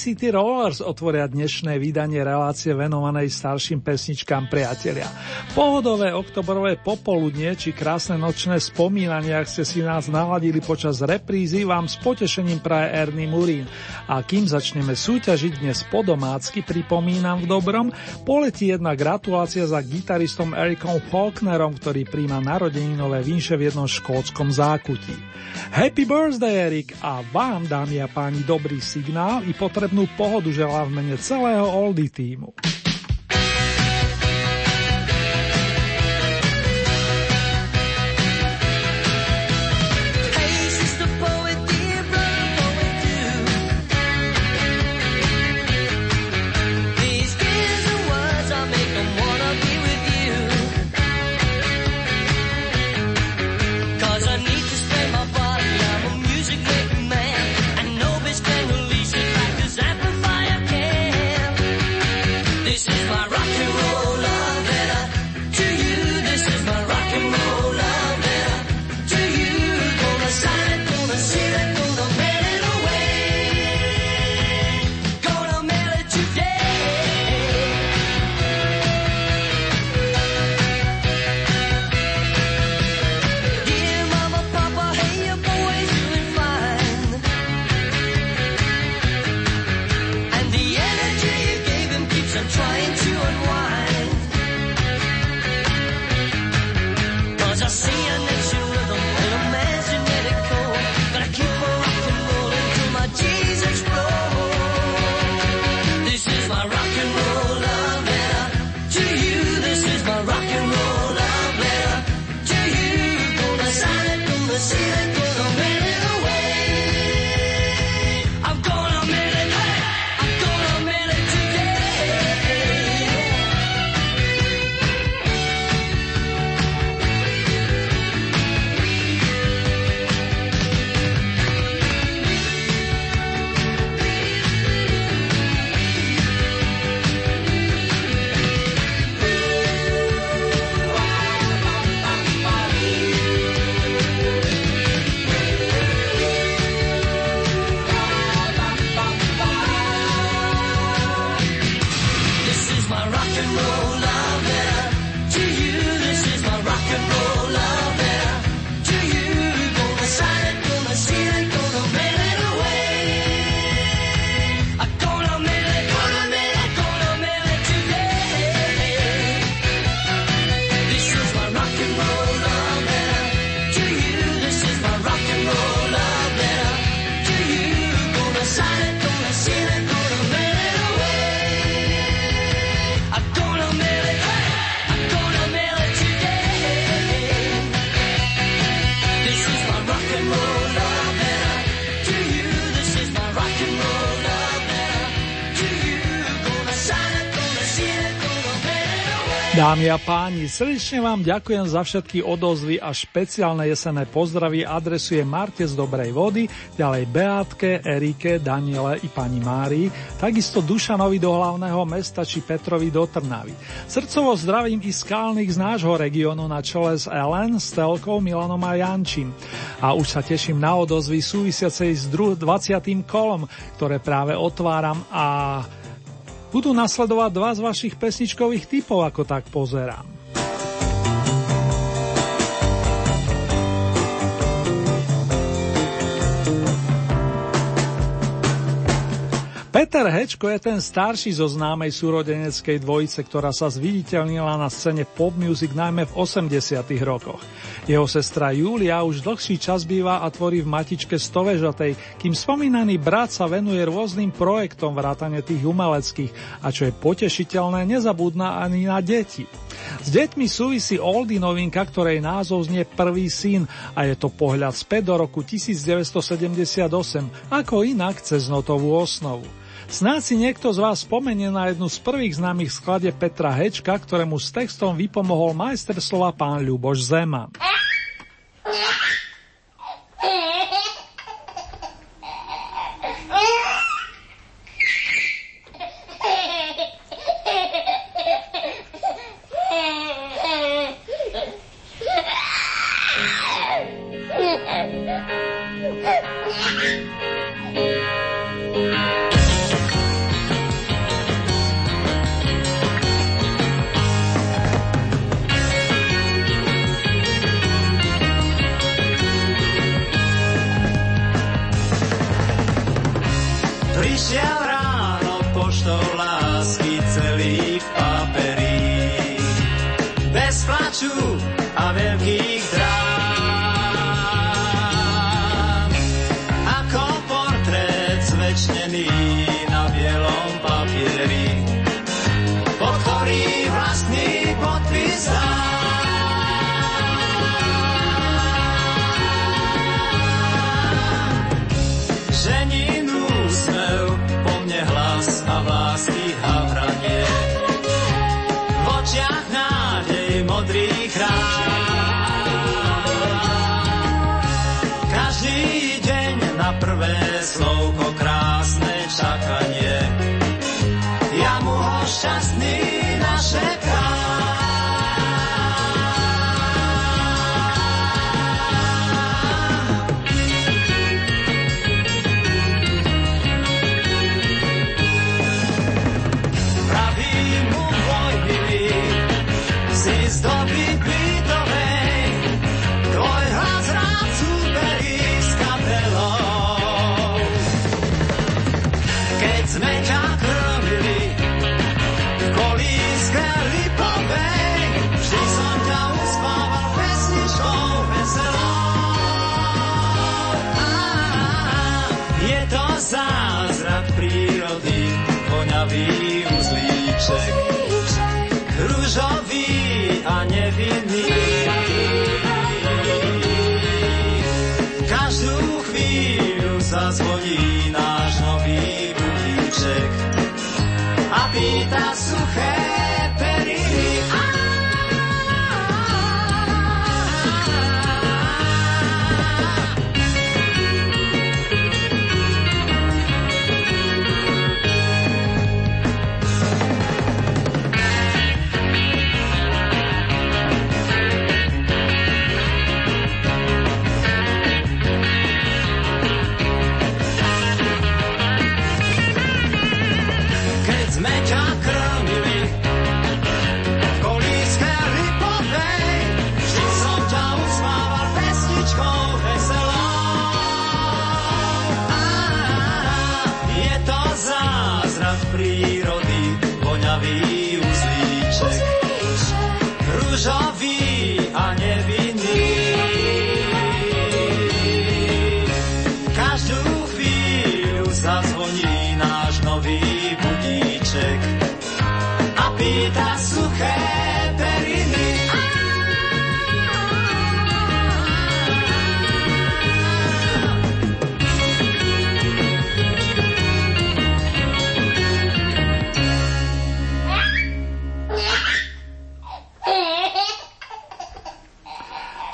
City Rollers otvoria dnešné vydanie relácie venovanej starším pesničkám priatelia. Pohodové oktobrové popoludnie či krásne nočné spomínania, ak ste si nás naladili počas reprízy, vám s potešením praje Ernie Murín. A kým začneme súťažiť dnes po domácky, pripomínam v dobrom, poletí jedna gratulácia za gitaristom Ericom Faulknerom, ktorý príjma narodeninové vinše v jednom škótskom zákutí. Happy birthday, Erik, a vám, dámy a páni, dobrý signál i potrebnú pohodu želá v mene celého Oldy týmu. A páni, srdečne vám ďakujem za všetky odozvy a špeciálne jesenné pozdravy adresuje Marte z Dobrej vody, ďalej Beátke, Erike, Daniele i pani Márii, takisto Dušanovi do hlavného mesta či Petrovi do Trnavy. Srdcovo zdravím i skálnych z nášho regiónu na čele s Ellen, Stelkou, Milanom a Jančím. A už sa teším na odozvy súvisiacej s 20. kolom, ktoré práve otváram a budú nasledovať dva z vašich pesničkových typov, ako tak pozerám. Peter Hečko je ten starší zo známej súrodeneckej dvojice, ktorá sa zviditeľnila na scéne pop music najmä v 80 rokoch. Jeho sestra Julia už dlhší čas býva a tvorí v matičke stovežatej, kým spomínaný brat sa venuje rôznym projektom vrátane tých umeleckých a čo je potešiteľné, nezabudná ani na deti. S deťmi súvisí oldy novinka, ktorej názov znie Prvý syn a je to pohľad späť do roku 1978, ako inak cez notovú osnovu. Snáď si niekto z vás spomenie na jednu z prvých známych skladie Petra Hečka, ktorému s textom vypomohol majster slova pán Ľuboš Zeman.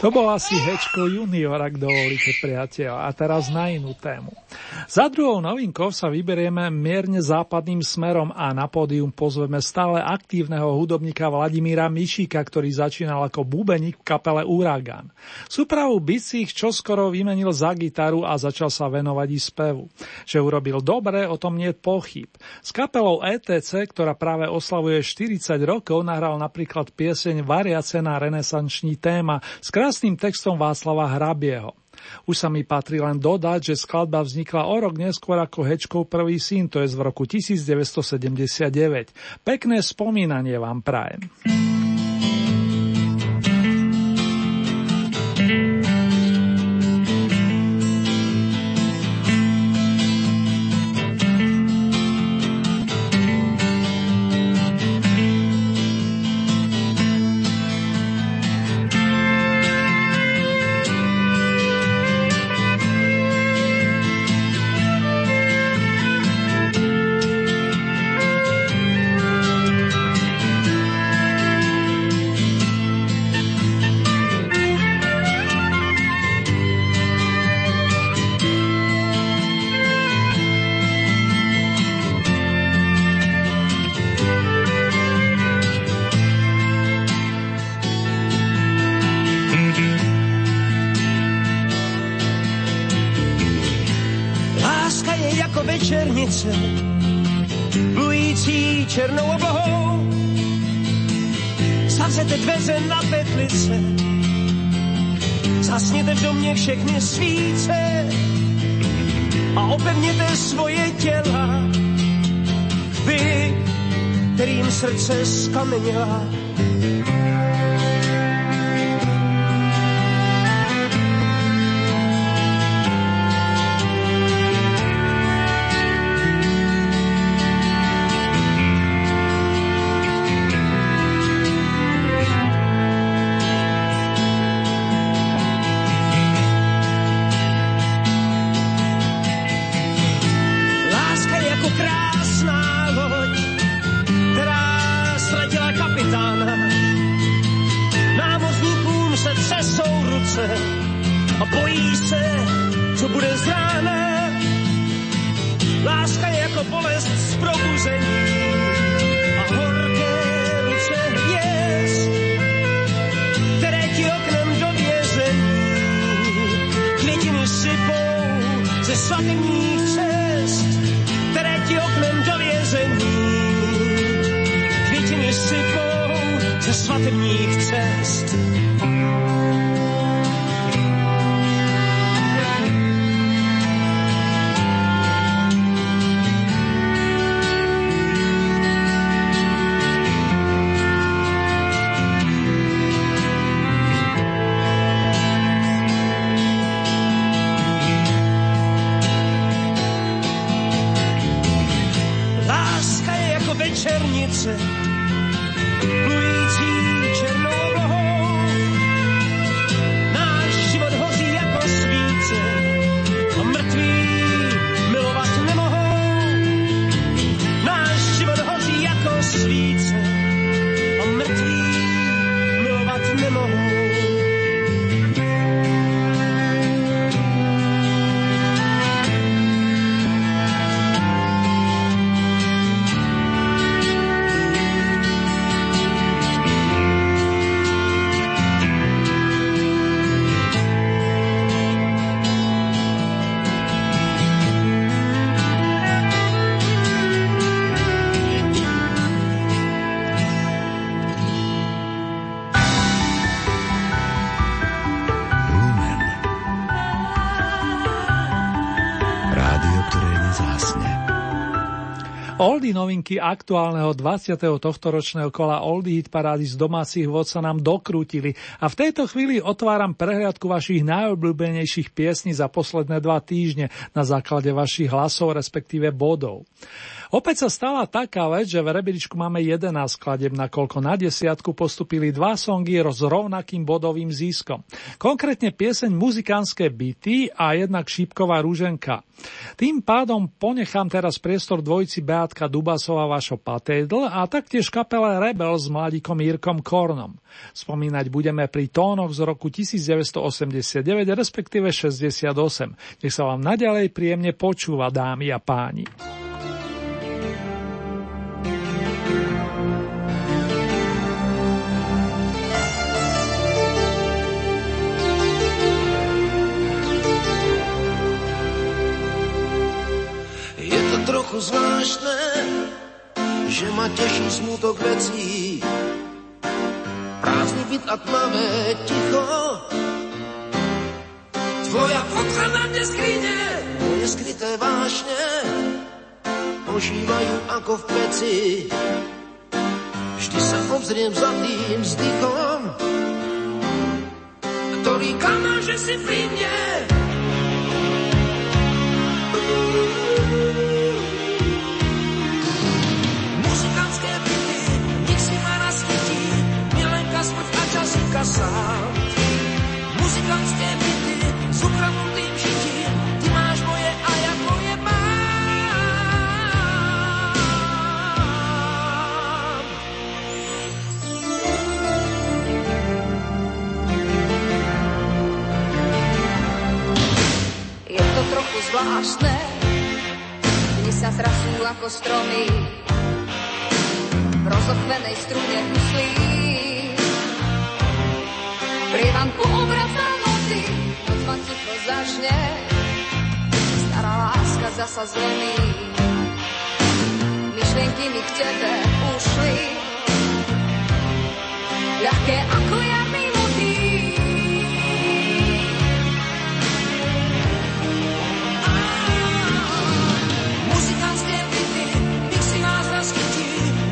To bol asi Hečko junior, ak dovolíte priateľ. A teraz na inú tému. Za druhou novinkou sa vyberieme mierne západným smerom a na pódium pozveme stále aktívneho hudobníka Vladimíra Mišíka, ktorý začínal ako bubeník v kapele Uragan. Súpravu bicích čoskoro vymenil za gitaru a začal sa venovať i spevu. Že urobil dobre, o tom nie je pochyb. S kapelou ETC, ktorá práve oslavuje 40 rokov, nahral napríklad pieseň Variace na renesanční téma s krásnym textom Václava Hrabieho. Už sa mi patrí len dodať, že skladba vznikla o rok neskôr ako Hečkov prvý syn, to je z roku 1979. Pekné spomínanie vám prajem. Novinky aktuálneho 20. tohto ročného kola Oldy Hit parády z domácich vod sa nám dokrútili a v tejto chvíli otváram prehliadku vašich najobľúbenejších piesní za posledné dva týždne na základe vašich hlasov, respektíve bodov. Opäť sa stala taká vec, že v rebríčku máme 11 skladeb, nakoľko na desiatku postupili dva songy s rovnakým bodovým získom. Konkrétne pieseň Muzikánske byty a jednak Šípková rúženka. Tým pádom ponechám teraz priestor dvojici Beatka Dubasova Vašo Patédl a taktiež kapele Rebel s mladíkom Jirkom Kornom. Spomínať budeme pri tónoch z roku 1989, respektíve 68. Nech sa vám naďalej príjemne počúva, dámy a páni. Trochu zvláštne, že ma teší smutok vecí. Prázdny byt a tmavé ticho, tvoja skrine, moje skryté vášne ožívajú ako v peci. Vždy sa obzriem za tým vzdychom, ktorý klamá, že si pri mne. A čas sám. Muzikantské byty s ukradnutým žitím, ty máš moje a ja tvoje mám. Je to trochu zvláštne, dni sa zrasú ako stromy, v rozochvenej strune huslí. Prievanku obratá noty, noc ma ticho zažne, stará láska zasa zlomí. Myšlienky mi k tebe ušli, ľahké ako jarný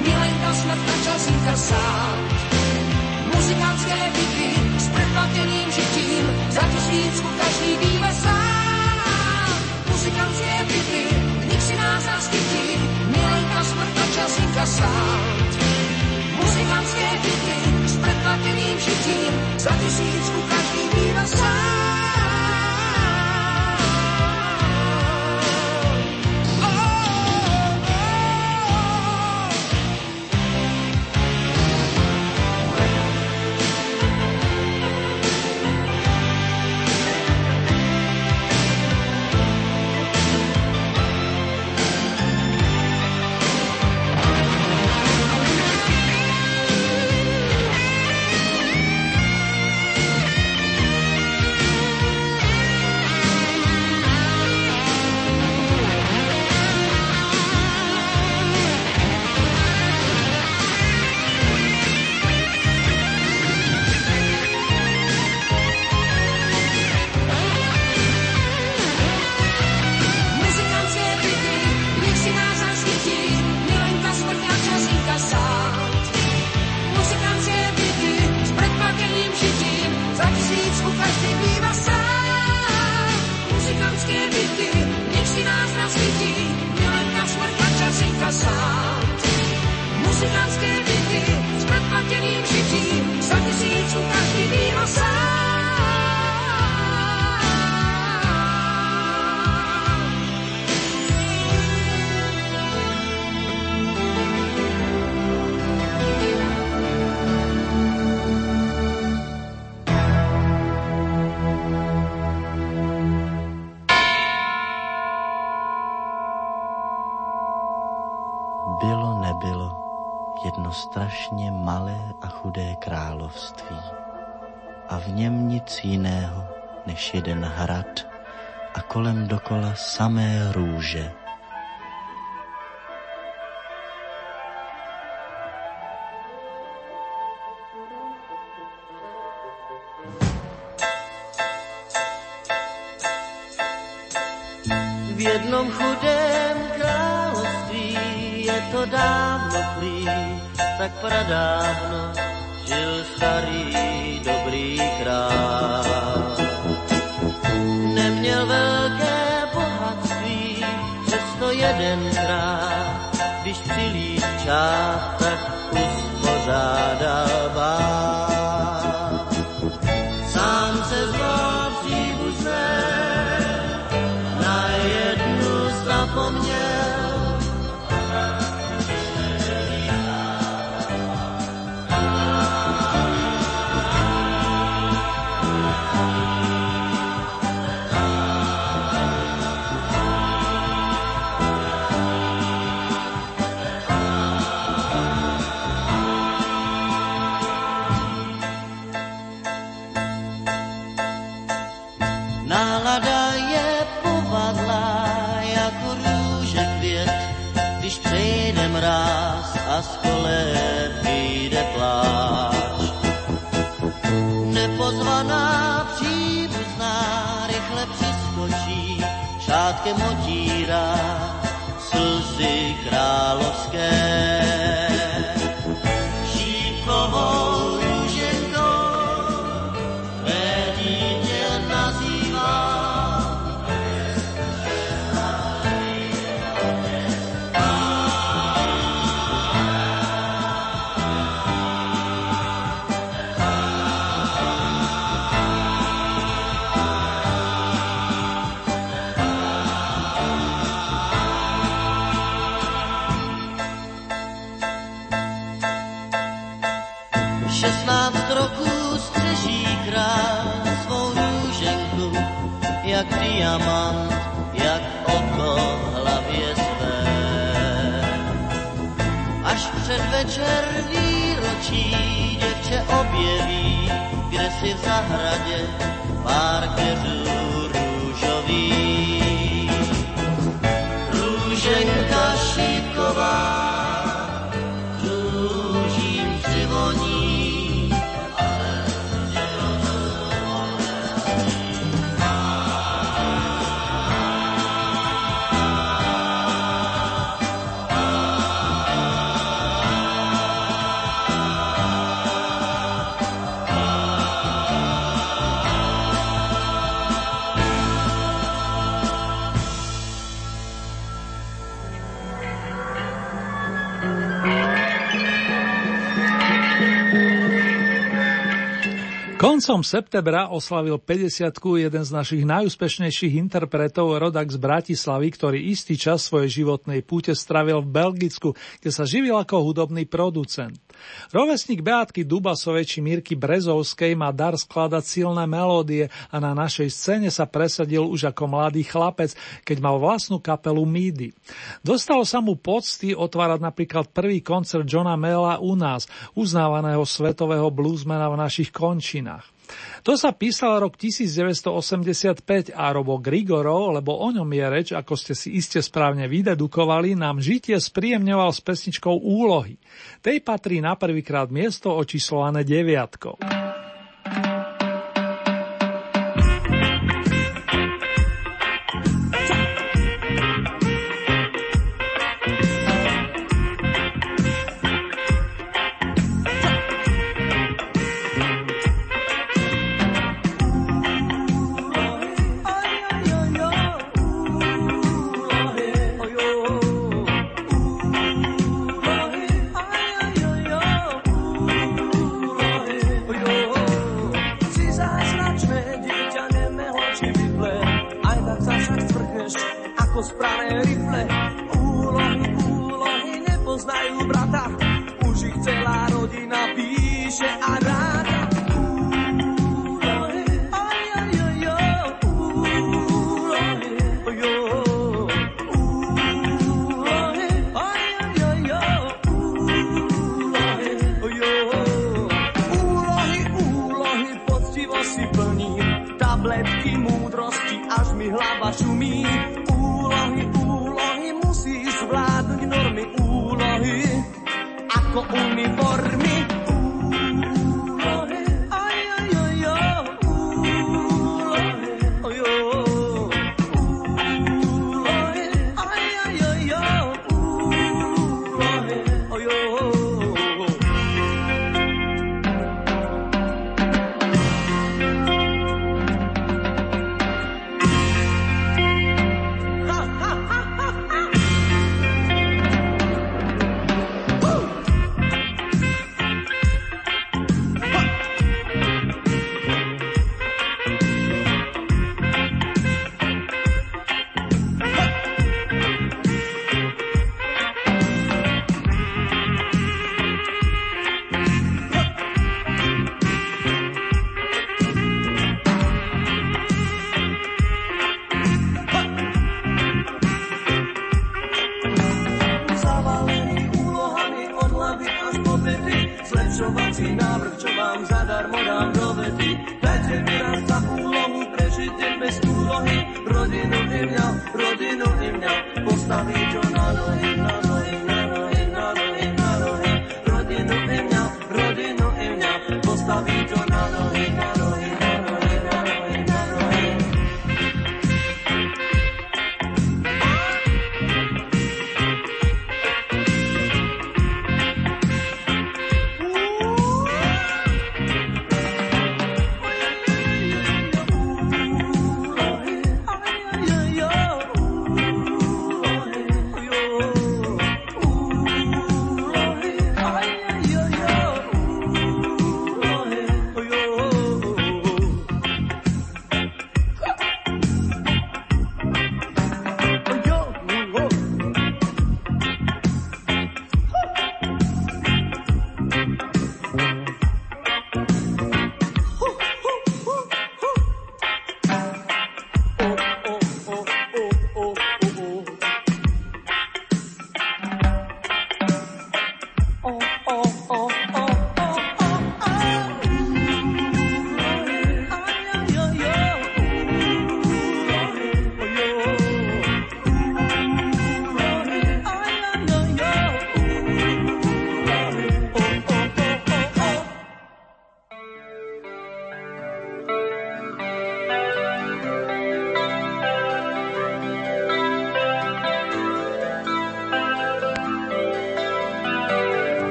milenka smrť a časíka sám. Muzikantské byty predplateným žitím, za tisícku každý býva sám. Muzikantské byty, nech si nás naskytí, milenka smrť a časíka sám. Muzikantské byty s predplateným žitím, za tisícku každý býva sám. Pláč. Nepozvaná příbuzná rychle přiskočí, plátkem otírá zahradě pár keřů Koncom septembra oslavil 50 jeden z našich najúspešnejších interpretov rodak z Bratislavy, ktorý istý čas svojej životnej púte stravil v Belgicku, kde sa živil ako hudobný producent. Rovesník Beátky Dubasovej či Mírky Brezovskej má dar skladať silné melódie a na našej scéne sa presadil už ako mladý chlapec, keď mal vlastnú kapelu Mídy. Dostalo sa mu pocty otvárať napríklad prvý koncert Johna Mela u nás, uznávaného svetového bluesmana v našich končinách. To sa písal rok 1985 a Robo Grigorov, lebo o ňom je reč, ako ste si iste správne vydedukovali, nám žitie spríjemňoval s pesničkou Úlohy. Tej patrí na prvýkrát miesto očíslované deviatkou.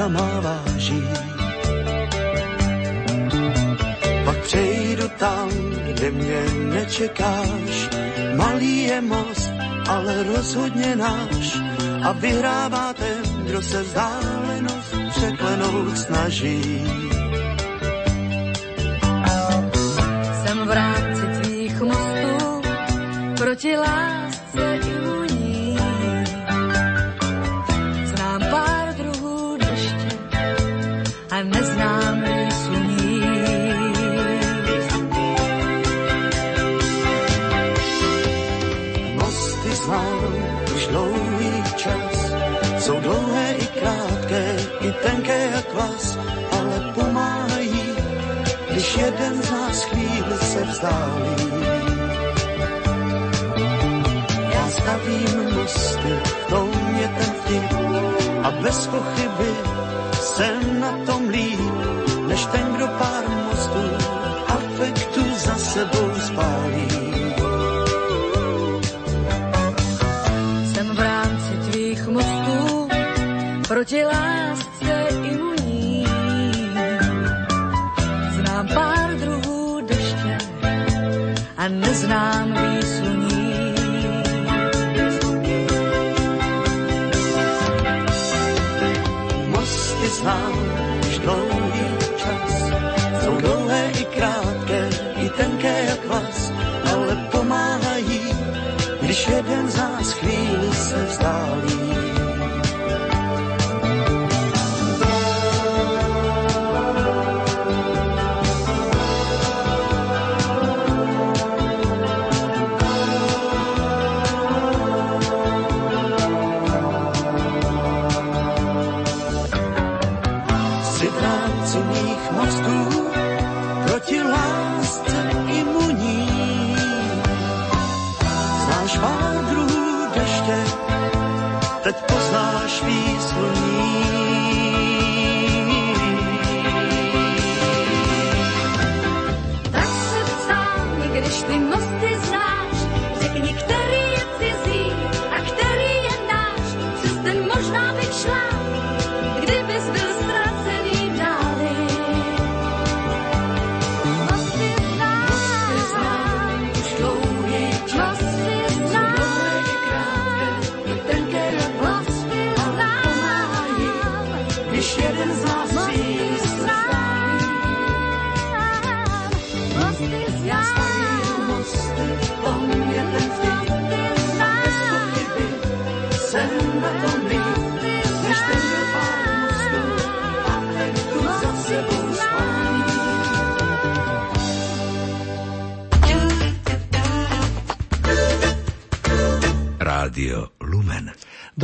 Láska má váží. Pak přejdu tam, kde mě nečekáš, malý je most, ale rozhodně náš a vyhrává ten, kdo se vzdálenost překlenout snaží. Bez pochyby jsem na tom líp, než ten, jeden z nás chvíli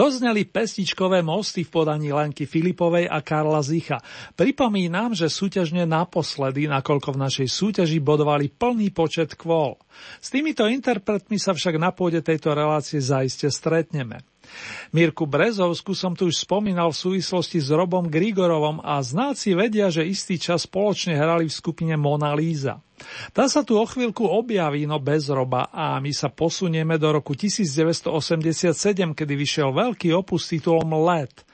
Dozneli pesničkové mosty v podaní Lenky Filipovej a Karla Zicha. Pripomínam, že súťažne naposledy, nakoľko v našej súťaži bodovali plný počet kvôl. S týmito interpretmi sa však na pôde tejto relácie zaiste stretneme. Mirku Brezovsku som tu už spomínal v súvislosti s Robom Grigorovom a znáci vedia, že istý čas spoločne hrali v skupine Mona Lisa. Tá sa tu o chvíľku objaví, no bez Roba a my sa posunieme do roku 1987, kedy vyšiel veľký opus titulom Let.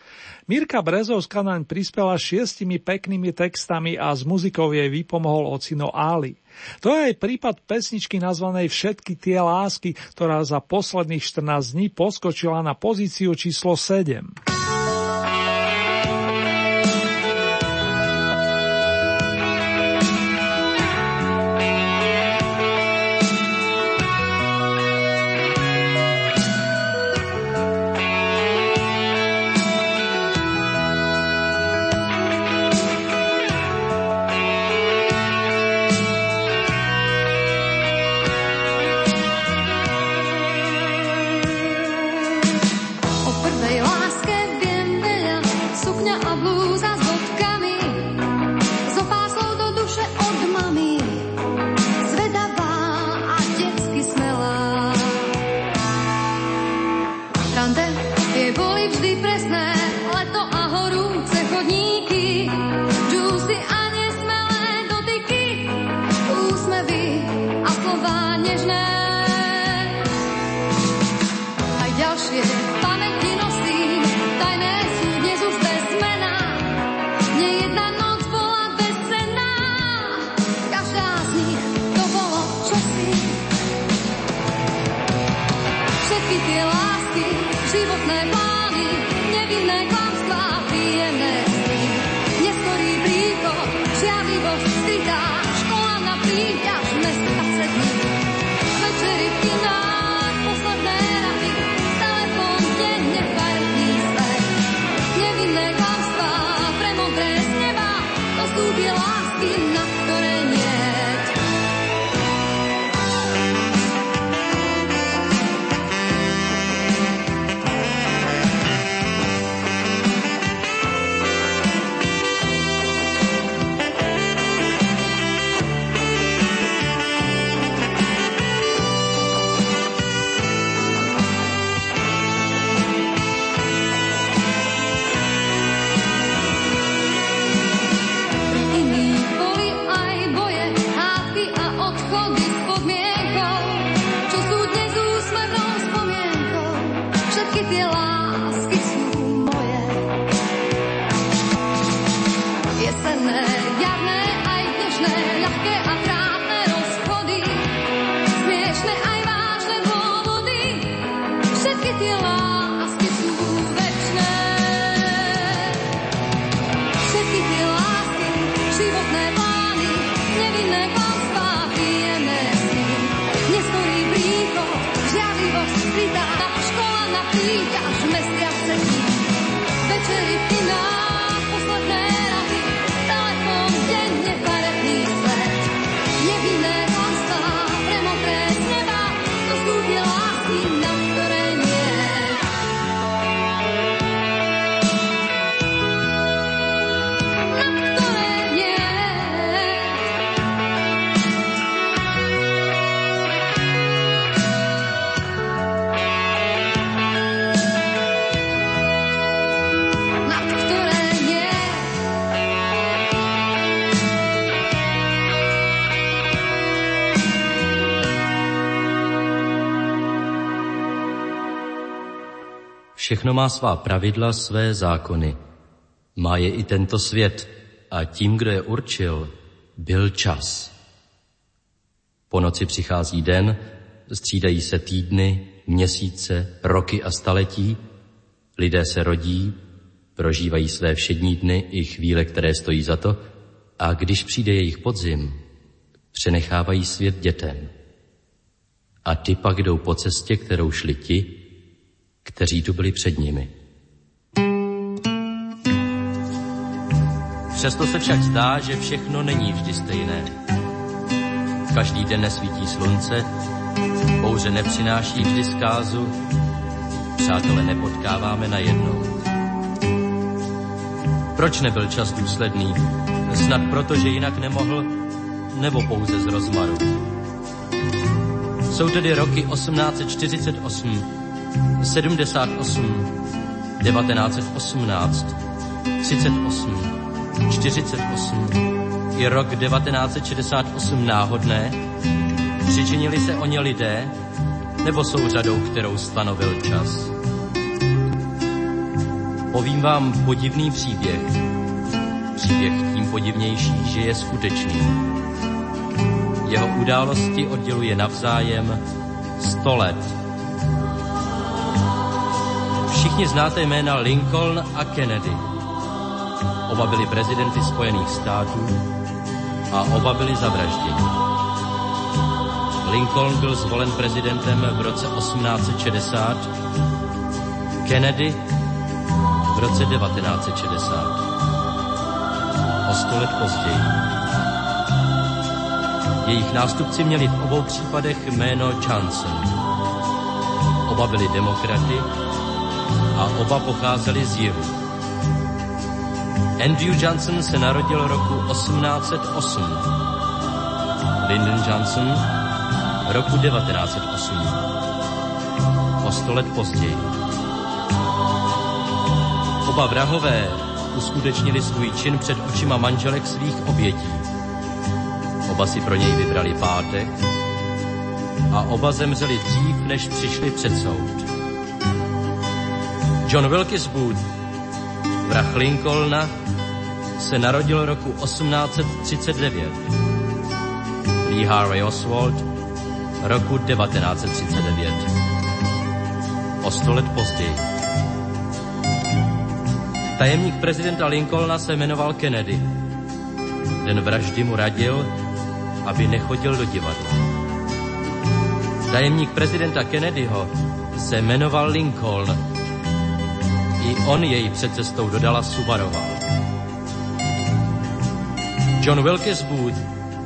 Mirka Brezovská naň prispela šiestimi peknými textami a s muzikou jej vypomohol ocino Ali. To je aj prípad pesničky nazvanej Všetky tie lásky, ktorá za posledných 14 dní poskočila na pozíciu číslo 7. Všechno má svá pravidla, své zákony. Má je i tento svět a tím, kdo je určil, byl čas. Po noci přichází den, střídají se týdny, měsíce, roky a staletí, lidé se rodí, prožívají své všední dny i chvíle, které stojí za to, a když přijde jejich podzim, přenechávají svět dětem. A ty pak jdou po cestě, kterou šli ti, kteří tu byli před nimi. Přesto se však zdá, že všechno není vždy stejné. Každý den nesvítí slunce, bouře nepřináší vždy zkázu, přátele nepotkáváme na jednou. Proč nebyl čas důsledný? Snad proto, že jinak nemohl, nebo pouze z rozmaru. Jsou tedy roky 1848, 78, 1918, 38, 48 i rok 1968 náhodné? Přičinili se o ně lidé, nebo jsou řadou, kterou stanovil čas? Povím vám podivný příběh. Příběh tím podivnější, že je skutečný. Jeho události odděluje navzájem 100 let. Všichni znáte jména Lincoln a Kennedy. Oba byli prezidenty Spojených států a oba byli zavražděni. Lincoln byl zvolen prezidentem v roce 1860, Kennedy v roce 1960. O sto let později. Jejich nástupci měli v obou případech jméno Johnson. Oba byli demokraty a oba pocházeli z jihu. Andrew Johnson se narodil roku 1808. Lyndon Johnson roku 1908. O sto let později. Oba vrahové uskutečnili svůj čin před očima manželek svých obětí. Oba si pro něj vybrali pátek a oba zemřeli dřív, než přišli před soud. John Wilkes Booth, vrah Lincolna, se narodil roku 1839. Lee Harvey Oswald roku 1939. O sto let později. Tajemník prezidenta Lincolna se jmenoval Kennedy. Den vraždy mu radil, aby nechodil do divadla. Tajemník prezidenta Kennedyho se jmenoval Lincoln. I on jej před cestou do Dallasu varoval. John Wilkes Booth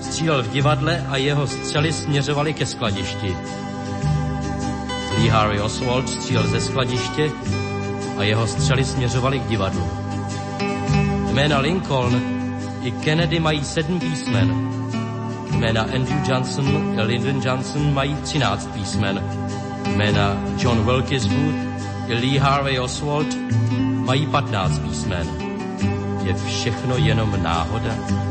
střílel v divadle a jeho střely směřovaly ke skladišti. Lee Harvey Oswald střílel ze skladiště a jeho střely směřovaly k divadlu. Jména Lincoln i Kennedy mají sedm písmen. Jména Andrew Johnson a Lyndon Johnson mají třináct písmen. Jména John Wilkes Booth i Lee Harvey Oswald mají patnáct písmen. Je všechno jenom náhoda?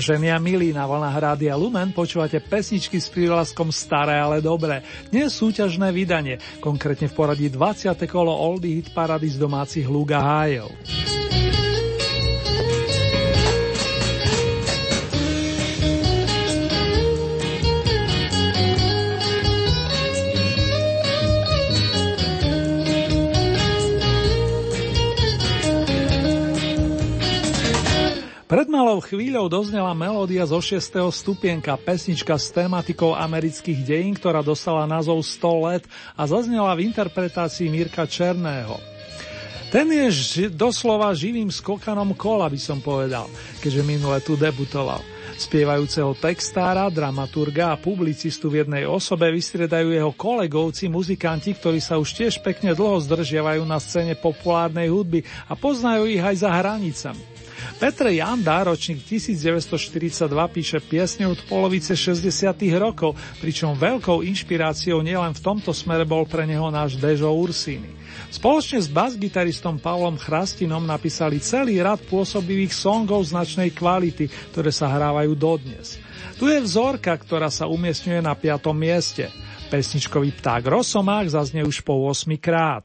Vážení a milí, na vlnách Rádia Lumen počúvate pesničky s prívlaskom Staré, ale dobré. Dnes súťažné vydanie, konkrétne v poradí 20. kolo Oldy Hit Parady z domácich Luga Hájov. Chvíľou doznela melódia zo 6. stupienka, pesnička s tematikou amerických dejín, ktorá dostala názov 100 let a zaznela v interpretácii Mirka Černého. Ten je ži- doslova živým skokanom kola, by som povedal, keďže minule tu debutoval. Spievajúceho textára, dramaturga a publicistu v jednej osobe vystriedajú jeho kolegovci, muzikanti, ktorí sa už tiež pekne dlho zdržiavajú na scéne populárnej hudby a poznajú ich aj za hranicami. Petr Janda, ročník 1942, píše piesne od polovice 60. rokov, pričom veľkou inšpiráciou nielen v tomto smere bol pre neho náš Dežo Ursini. Spoločne s basgitaristom Pavlom Chrastinom napísali celý rad pôsobivých songov značnej kvality, ktoré sa hrávajú dodnes. Tu je vzorka, ktorá sa umiestňuje na 5. mieste. Pesničkový pták Rosomák zaznie už po 8 krát.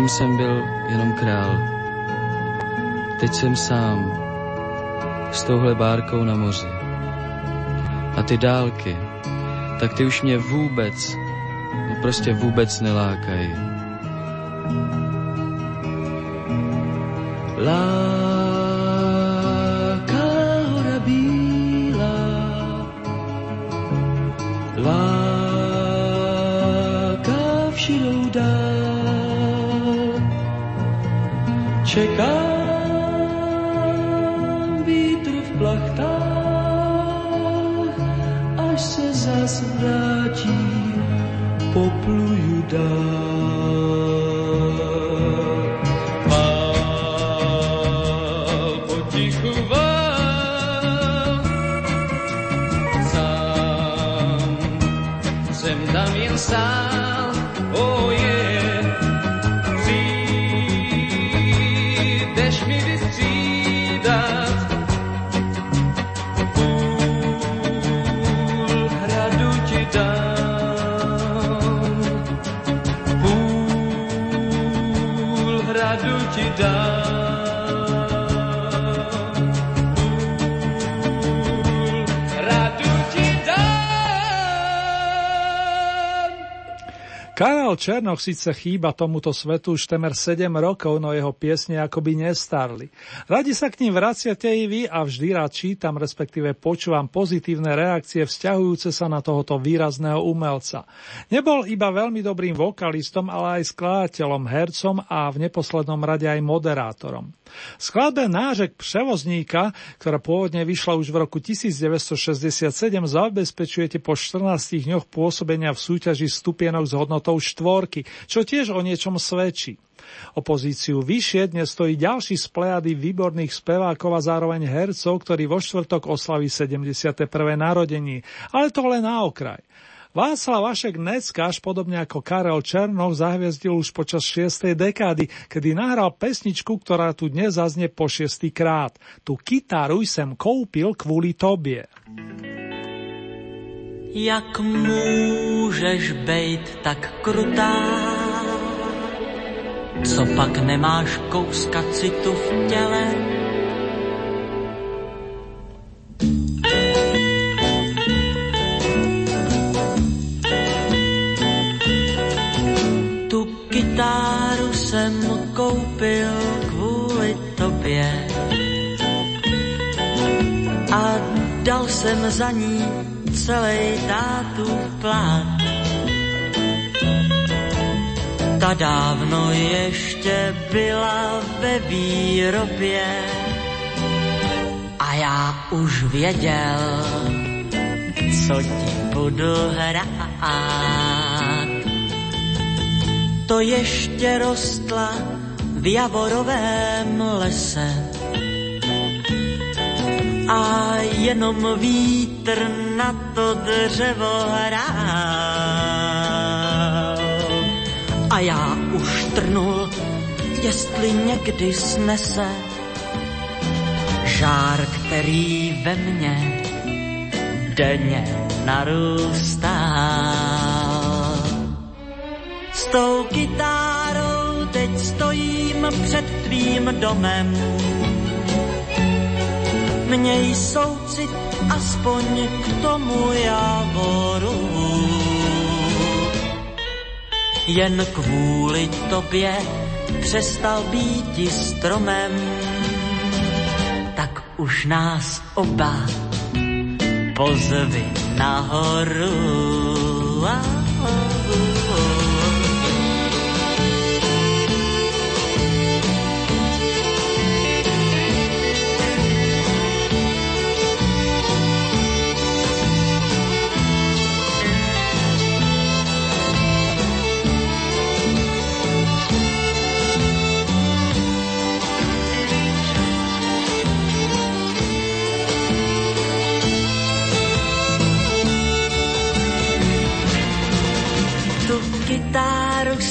Předtím jsem byl jenom král. Teď jsem sám s touhle bárkou na moři. A ty dálky, tak ty už mě vůbec, no prostě vůbec nelákají. La až se zas vrátí, popluju dál. Karel Černoch síce chýba tomuto svetu už temer 7 rokov, no jeho piesne akoby nestarli. Radi sa k ním vraciate i vy a vždy rád čítam, respektíve počúvam pozitívne reakcie vzťahujúce sa na tohoto výrazného umelca. Nebol iba veľmi dobrým vokalistom, ale aj skladateľom, hercom a v neposlednom rade aj moderátorom. Skladbe Nážek převozníka, ktorá pôvodne vyšla už v roku 1967, zabezpečujete po 14 dňoch pôsobenia v súťaži stupienok s hodnotou štvorky, čo tiež o niečom svedčí. O pozíciu vyššie dnes stojí ďalší z plejady výborných spevákov a zároveň hercov, ktorí vo štvrtok oslaví 71. narodení, ale to len na okraj. Václav Vašek Neckáš, podobne ako Karel Černov, zahviezdil už počas 6. dekády, kedy nahral pesničku, ktorá tu dnes zaznie po 6. krát. Tu kytaru sem koupil kvôli tobie. Jak můžeš bejt tak krutá, co pak nemáš kouska citu v těle? kytáru jsem koupil kvůli tobě a dal jsem za ní celý tátu plát. Ta dávno ještě byla ve výrobě a já už věděl, co ti budu hrát to ještě rostla v javorovém lese. A jenom vítr na to dřevo hrál. A já už trnul, jestli někdy snese žár, který ve mně denně narůstá tou kytárou teď stojím před tvým domem. Měj soucit aspoň k tomu javoru. Jen kvůli tobě přestal být stromem, tak už nás oba pozvi nahoru.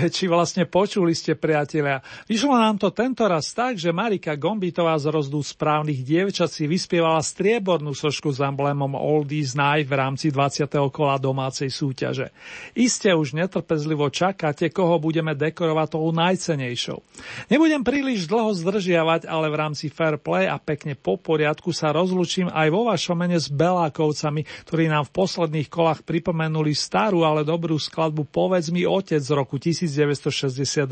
Vidíte, či vlastne počuli ste, priatelia. Vyšlo nám to tento raz tak, že Marika Gombitová z rozdu správnych dievčat si vyspievala striebornú sošku s emblémom Oldies Night v rámci 20. kola domácej súťaže. Iste už netrpezlivo čakáte, koho budeme dekorovať tou najcenejšou. Nebudem príliš dlho zdržiavať, ale v rámci fair play a pekne po poriadku sa rozlučím aj vo vašom mene s Belákovcami, ktorí nám v posledných kolách pripomenuli starú, ale dobrú skladbu Povedz mi otec z roku roku 1962.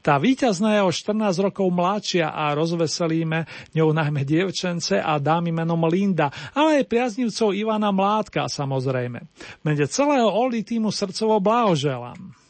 Tá víťazná je o 14 rokov mladšia a rozveselíme ňou najmä dievčence a dámy menom Linda, ale aj priaznivcov Ivana Mládka samozrejme. Mene celého Oli týmu srdcovo blahoželám.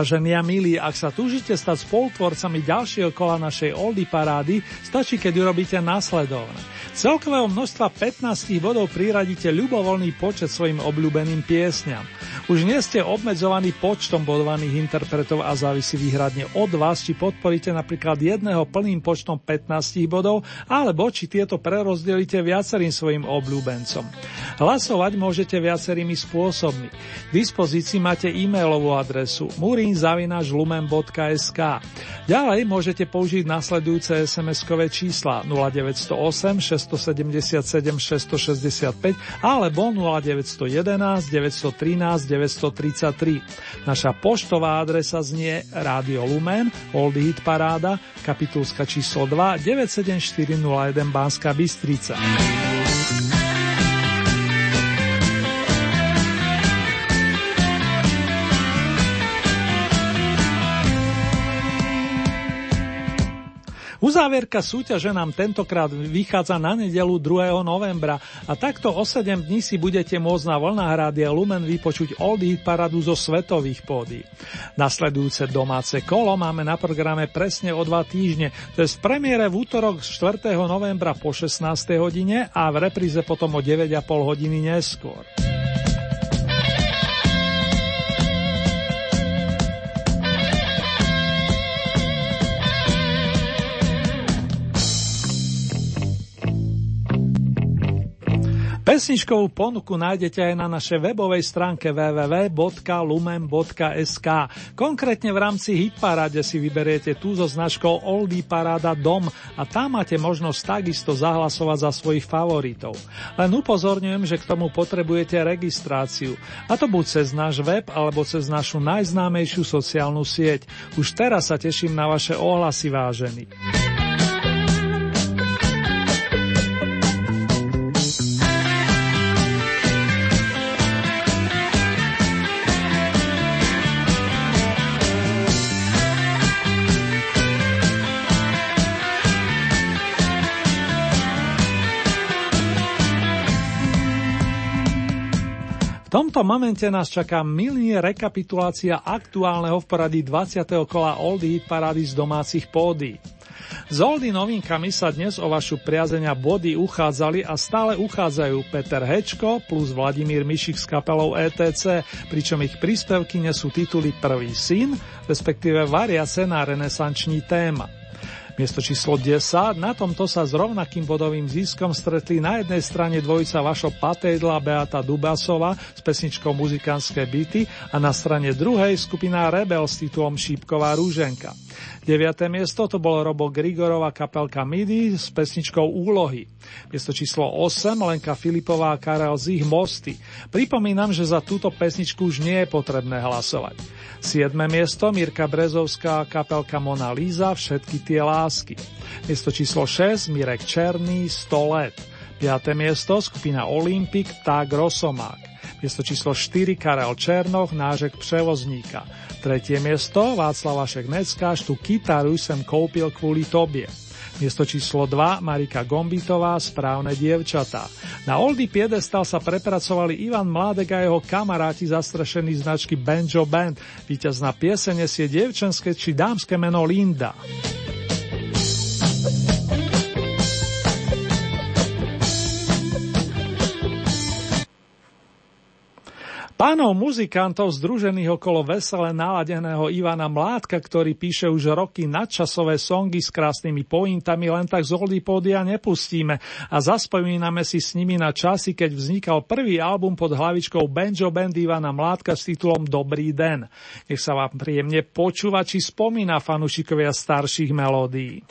Vážení a milí, ak sa túžite stať spolutvorcami ďalšieho kola našej Oldy parády, stačí, keď urobíte následovne. Celkového množstva 15 bodov priradíte ľubovoľný počet svojim obľúbeným piesňam. Už nie ste obmedzovaní počtom bodovaných interpretov a závisí výhradne od vás, či podporíte napríklad jedného plným počtom 15 bodov, alebo či tieto prerozdelíte viacerým svojim obľúbencom. Hlasovať môžete viacerými spôsobmi. V dispozícii máte e-mailovú adresu murinzavinažlumen.sk Ďalej môžete použiť nasledujúce SMS-kové čísla 0908 677 665 alebo 0911 913 933. Naša poštová adresa znie Radio Lumen, Old Hit Paráda, kapitulska číslo 2, 97401 Banska Bystrica. Uzávierka súťaže nám tentokrát vychádza na nedelu 2. novembra a takto o 7 dní si budete môcť na vlnách Rádia Lumen vypočuť Old Hit paradu zo svetových pódy. Nasledujúce domáce kolo máme na programe presne o dva týždne, to je v premiére v útorok 4. novembra po 16. hodine a v repríze potom o 9,5 hodiny neskôr. Pesničkovú ponuku nájdete aj na našej webovej stránke www.lumen.sk. Konkrétne v rámci Hitparade si vyberiete tú so značkou Oldie Paráda Dom a tam máte možnosť takisto zahlasovať za svojich favoritov. Len upozorňujem, že k tomu potrebujete registráciu. A to buď cez náš web alebo cez našu najznámejšiu sociálnu sieť. Už teraz sa teším na vaše ohlasy vážení. Tomto momente nás čaká milý rekapitulácia aktuálneho v poradí 20. kola Oldie Hit parády z domácich pódy. Z Oldy novinkami sa dnes o vašu priazenia body uchádzali a stále uchádzajú Peter Hečko plus Vladimír Mišik s kapelou ETC, pričom ich príspevky nesú tituly Prvý syn, respektíve variace na renesanční téma. Miesto číslo 10, na tomto sa s rovnakým bodovým ziskom stretli na jednej strane dvojica Vašo Patejdla Beata Dubasova s pesničkou Muzikánske byty a na strane druhej skupina Rebel s titulom Šípková rúženka. 9. miesto to bol Robo Grigorova kapelka MIDI s pesničkou Úlohy. Miesto číslo 8 Lenka Filipová a Karel Zich Mosty. Pripomínam, že za túto pesničku už nie je potrebné hlasovať. 7. miesto Mirka Brezovská kapelka Mona Líza Všetky tie lásky. Miesto číslo 6 Mirek Černý 100 let. 5. miesto skupina Olympik Tak Rosomák. Miesto číslo 4 Karel Černoch, nážek převozníka. Tretie miesto Václav Vašek Neckáš, tú kytaru sem koupil kvôli tobie. Miesto číslo 2 Marika Gombitová, Správne dievčatá. Na Oldy Piedestal sa prepracovali Ivan Mládek a jeho kamaráti zastrešení značky Banjo Band. Výťazná piesene si je dievčenské či dámske meno Linda. Pánov muzikantov združených okolo vesele naladeného Ivana Mládka, ktorý píše už roky nadčasové songy s krásnymi pointami, len tak z Oldipódia nepustíme a zaspomíname si s nimi na časy, keď vznikal prvý album pod hlavičkou Banjo Band Ivana Mládka s titulom Dobrý den. Nech sa vám príjemne počúva, či spomína fanúšikovia starších melódií.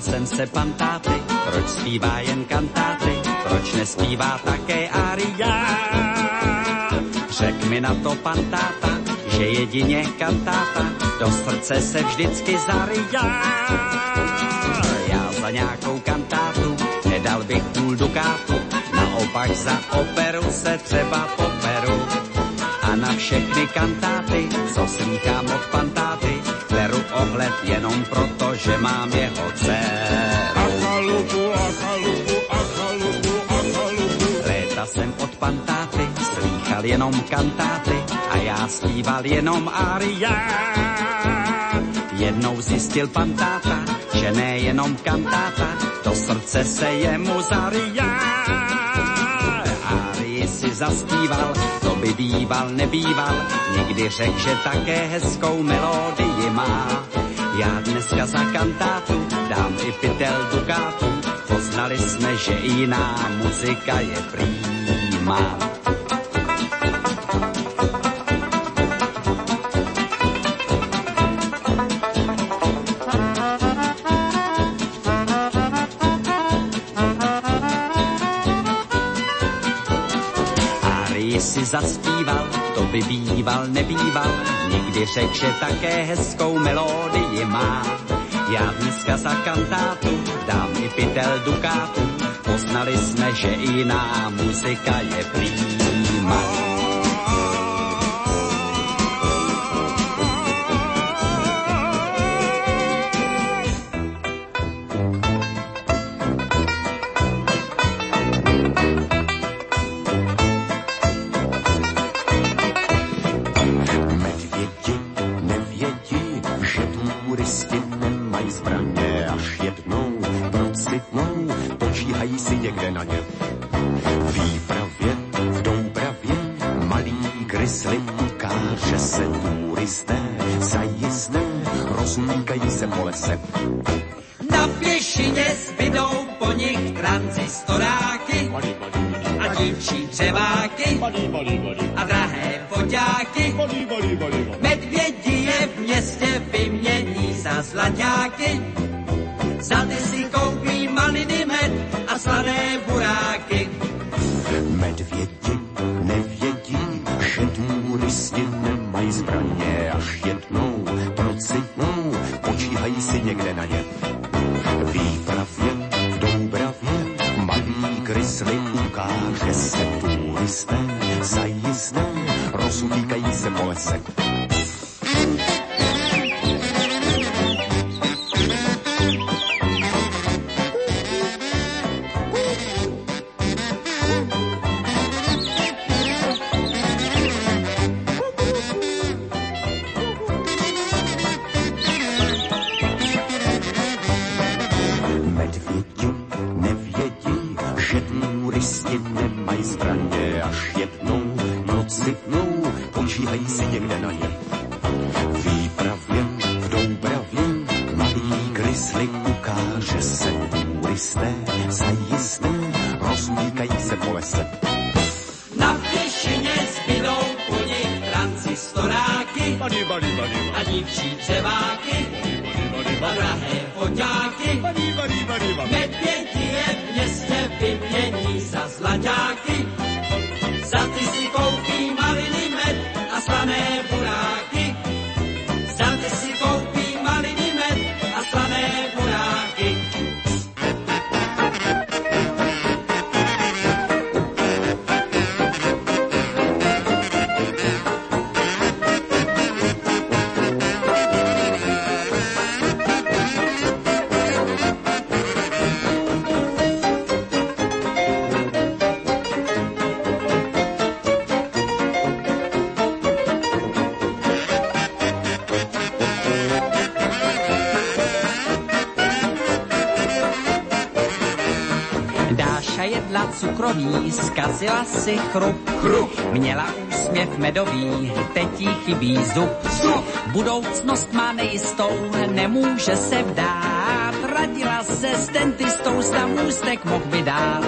Jsem se pan táty, proč zpívá jen kantáty, proč nespívá také aria. Řek mi na to pan táta, že jedině kantáta do srdce se vždycky zarijá. Já za nějakou kantátu nedal bych půl dukátu, naopak za operu se třeba poperu. A na všechny kantáty, co slýchám od pantáty, ohled jenom proto, že mám jeho dceru. A chalupu, a chalupu, a chalupu, a chalupu. Léta jsem od pantáty slýchal jenom kantáty a já zpíval jenom aria. Jednou zjistil pantáta, že nejenom kantáta, do srdce se jemu zaria. Si zaspíval, to by býval, nebýval, někdy řek, že také hezkou melodii má. Já dneska za kantátu dám i pytel dukátu, poznali jsme, že jiná muzika je prýmá. Zaspíval, to by býval, nebýval, někdy řek, že také hezkou melódii má. Já dneska za kantátu dám i pytel dukátu, poznali jsme, že i jiná muzika je prýma. que cukroví, zkazila si chrup. chrup. Měla úsměv medový, teď jí chybí zub. zub. Budoucnost má nejistou, nemůže se vdát. Radila se s dentistou, zda můstek mohl by dát.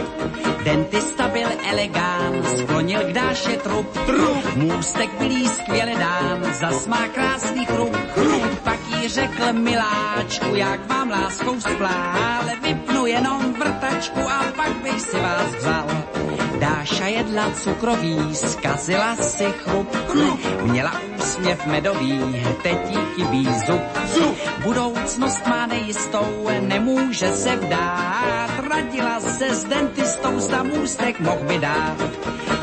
Dentista byl elegán, sklonil k Dáše trup. trup. Můstek byl skvěle dán, zas má krásný chrup. chrup. Pak jí řekl miláčku, jak vám láskou splál, vypnu jenom vrtačku a pak bych si vás vzal. Dáša jedla cukroví, zkazila si chrup. Měla úsměv medový, teď jí chybí zub. Budoucnost má nejistou, nemůže se vdát. Radila se s dentistou, zda můstek mohl by dát.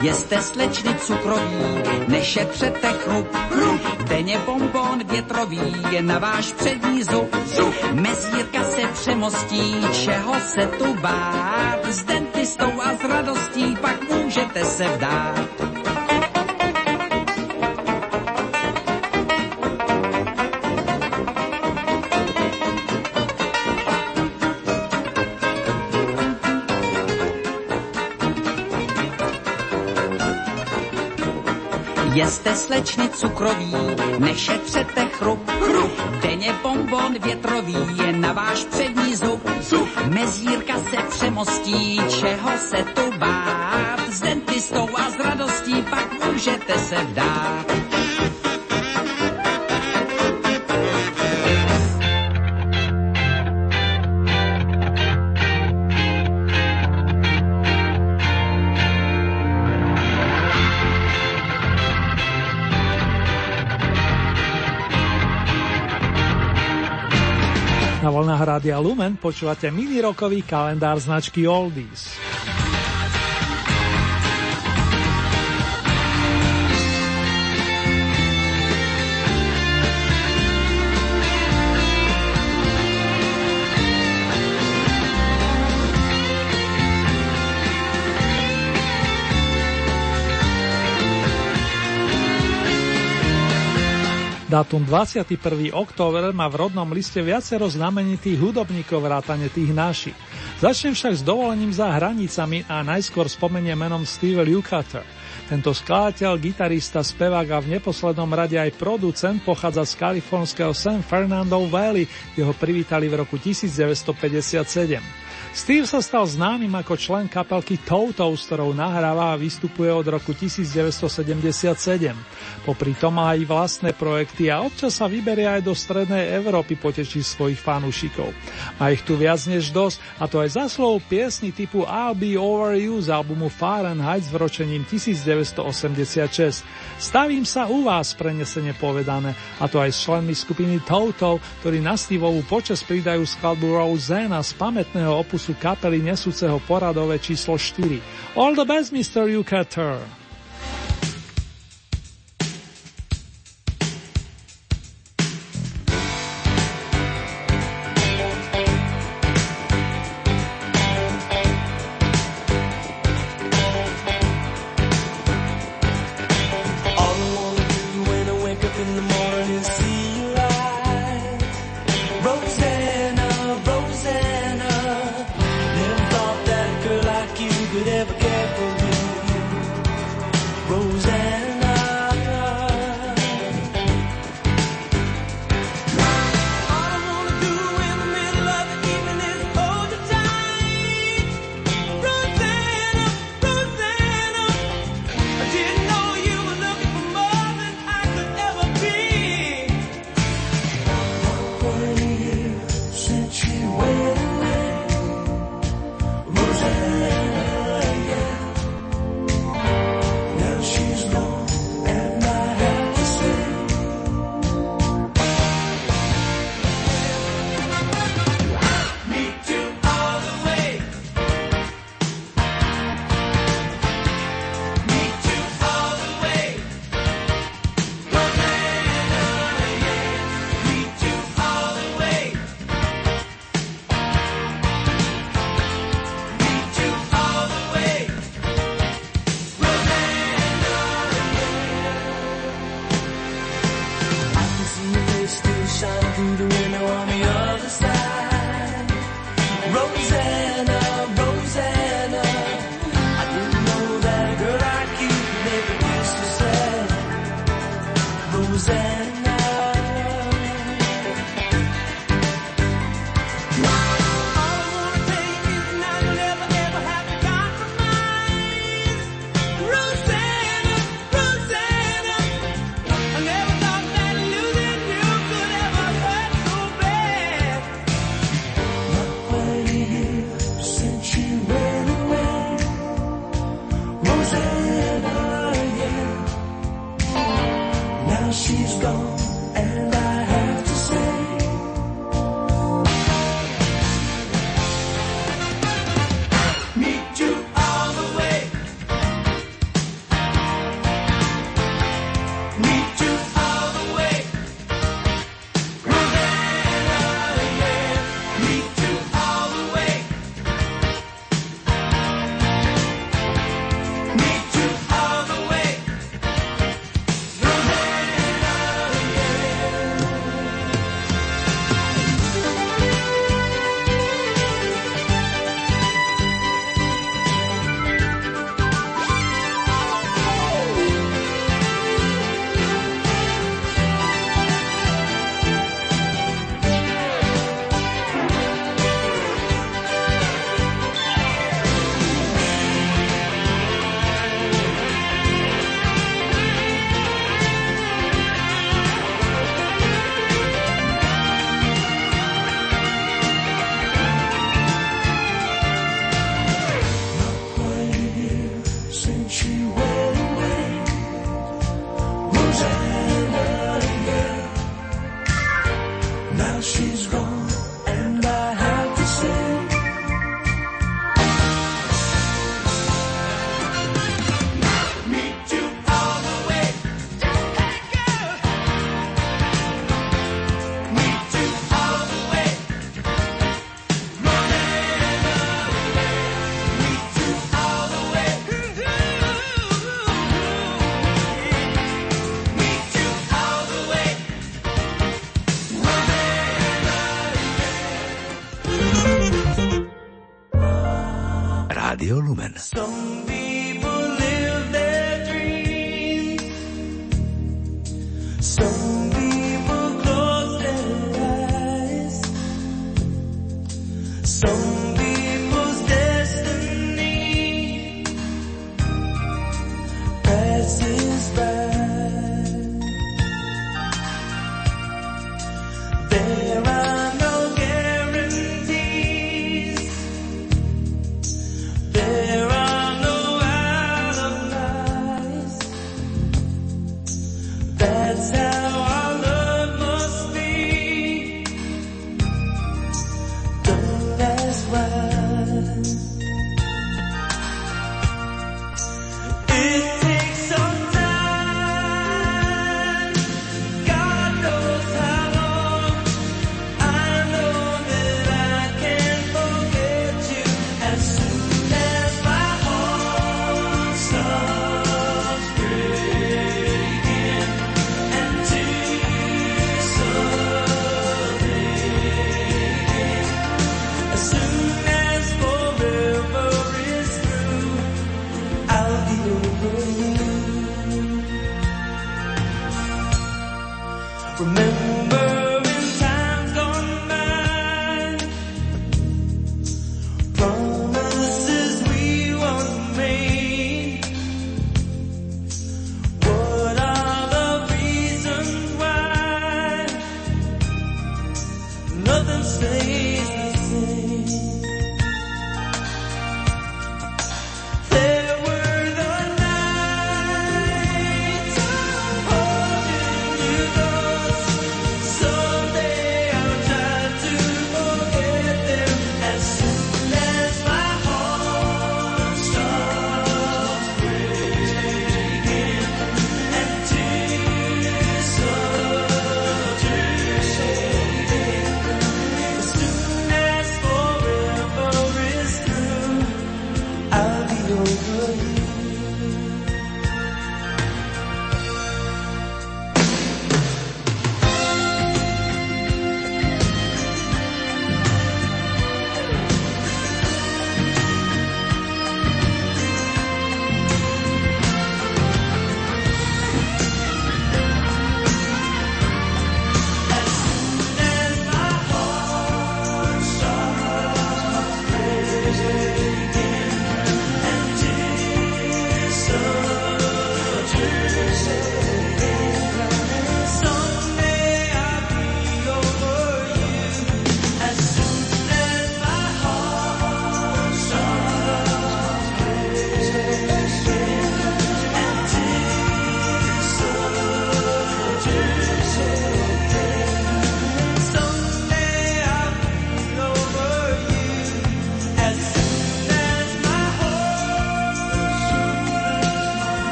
Jeste slečny cukroví, nešetřete chrup. Denně bonbon větrový, je na váš přední zub. Mezírka se přemostí, čeho se tu bát. S dentistou a s radostí pak můžete se vdát. Jeste slečny cukroví, nešetřete chrup. chrup. Denně bonbon větrový je na váš přední zub. zub. Mezírka se přemostí, čeho se tu bát. S dentistou a s radostí pak můžete se vdát. Vlnách Rádia Lumen počúvate mini rokový kalendár značky Oldies. Dátum 21. október má v rodnom liste viacero znamenitých hudobníkov vrátane tých našich. Začnem však s dovolením za hranicami a najskôr spomeniem menom Steve Lukather. Tento skladateľ, gitarista, spevák a v neposlednom rade aj producent pochádza z kalifornského San Fernando Valley, kde ho privítali v roku 1957. Steve sa stal známym ako člen kapelky Toto, s ktorou nahráva a vystupuje od roku 1977. Popri tom má aj vlastné projekty a občas sa vyberie aj do strednej Európy potečiť svojich fanúšikov. Má ich tu viac než dosť a to aj za slov piesni typu I'll Be Over You z albumu Fahrenheit s vročením 1986. Stavím sa u vás, prenesene povedané, a to aj s členmi skupiny Toto, ktorí na Steveovú počas pridajú skladbu Rosanna z pamätného opusu sú kapely nesúceho poradové číslo 4. All the best, Mr. Rádio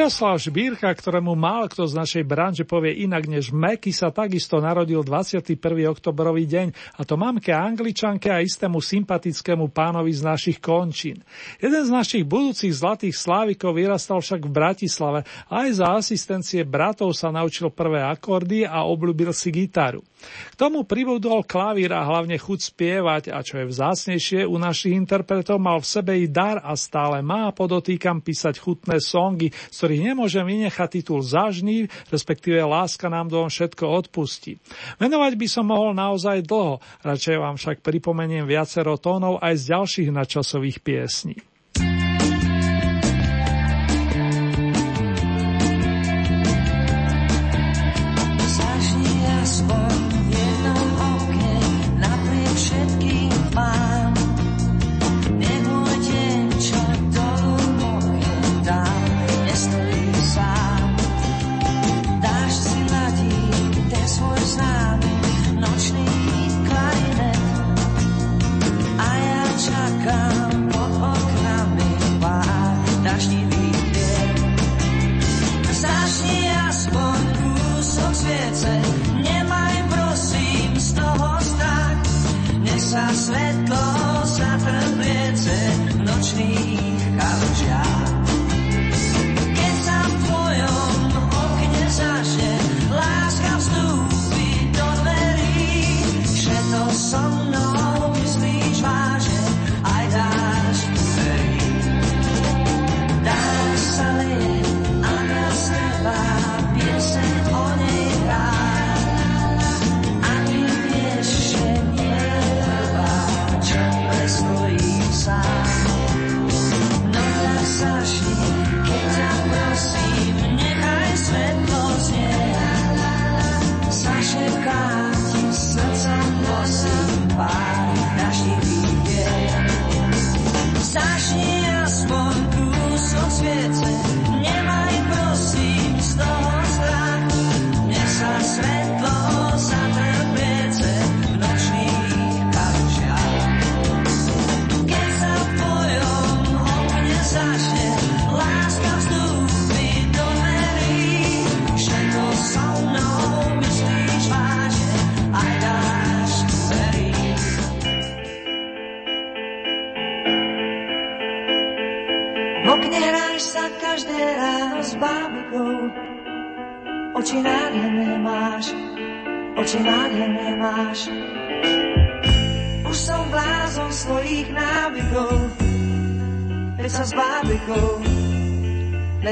Miroslav Žbírka, ktorému málo kto z našej branže povie inak než Meky, sa takisto narodil 21. oktobrový deň, a to mamke Angličanke a istému sympatickému pánovi z našich končín. Jeden z našich budúcich zlatých slávikov vyrastal však v Bratislave a aj za asistencie bratov sa naučil prvé akordy a obľúbil si gitaru. K tomu pribudol klavír a hlavne chuť spievať a čo je vzácnejšie, u našich interpretov mal v sebe i dar a stále má, podotýkam, písať chutné songy, ktorých nemôžem vynechať titul Zažný, respektíve Láska nám do on všetko odpustí. Menovať by som mohol naozaj dlho, radšej vám však pripomeniem viacero tónov aj z ďalších načasových piesní.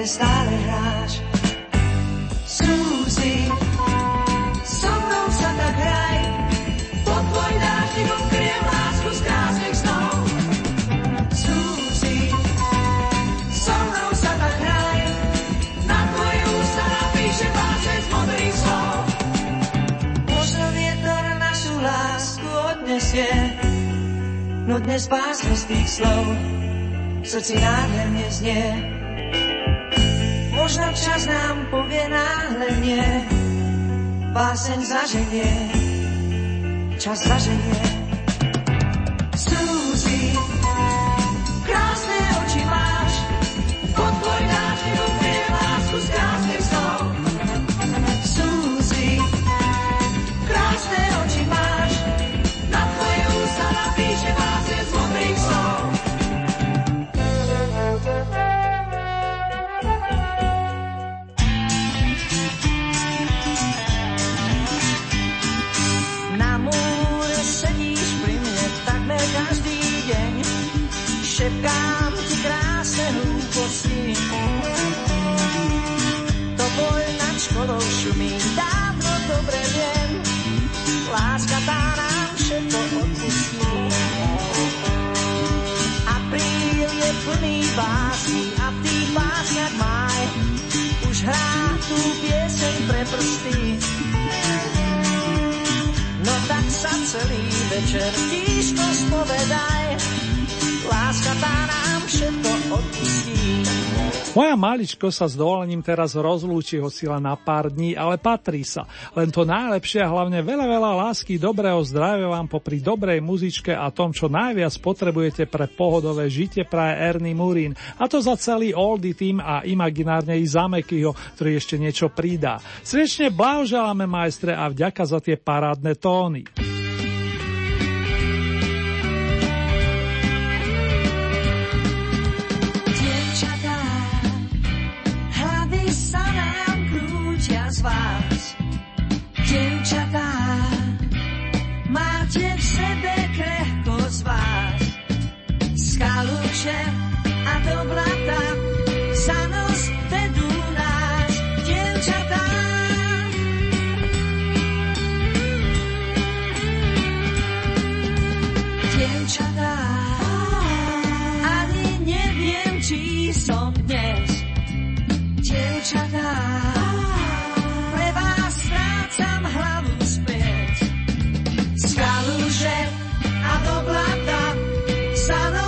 Len stále maličko sa s dovolením teraz rozlúči, hoci len na pár dní, ale patrí sa. Len to najlepšie a hlavne veľa, veľa lásky, dobrého zdravia vám popri dobrej muzičke a tom, čo najviac potrebujete pre pohodové žitie praje Ernie Murín. A to za celý Oldy tým a imaginárne i Zamekyho, ktorý ešte niečo pridá. Srdečne blahoželáme majstre a vďaka za tie parádne tóny. Skaluče a do blata za nos vedú nás. Dievčatá, dievčatá, ani neviem, či som dnes dievčatá. Pre vás hlavu späť. Skaluže a do blata nos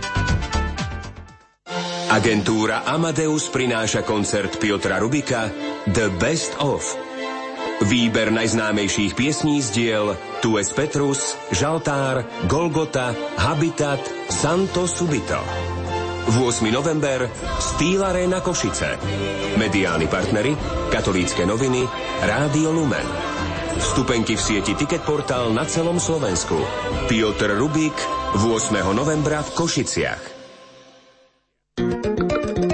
Agentúra Amadeus prináša koncert Piotra Rubika The Best of. Výber najznámejšých piesní z diel Tu es Petrus, Žaltár, Golgota, Habitat, Santo Subito. 8. november, Stýl Arena Košice. Mediálni partnery, katolícke noviny, Rádio Lumen. Vstupenky v sieti Ticket Portal na celom Slovensku. Piotr Rubik 8. novembra v Košiciach.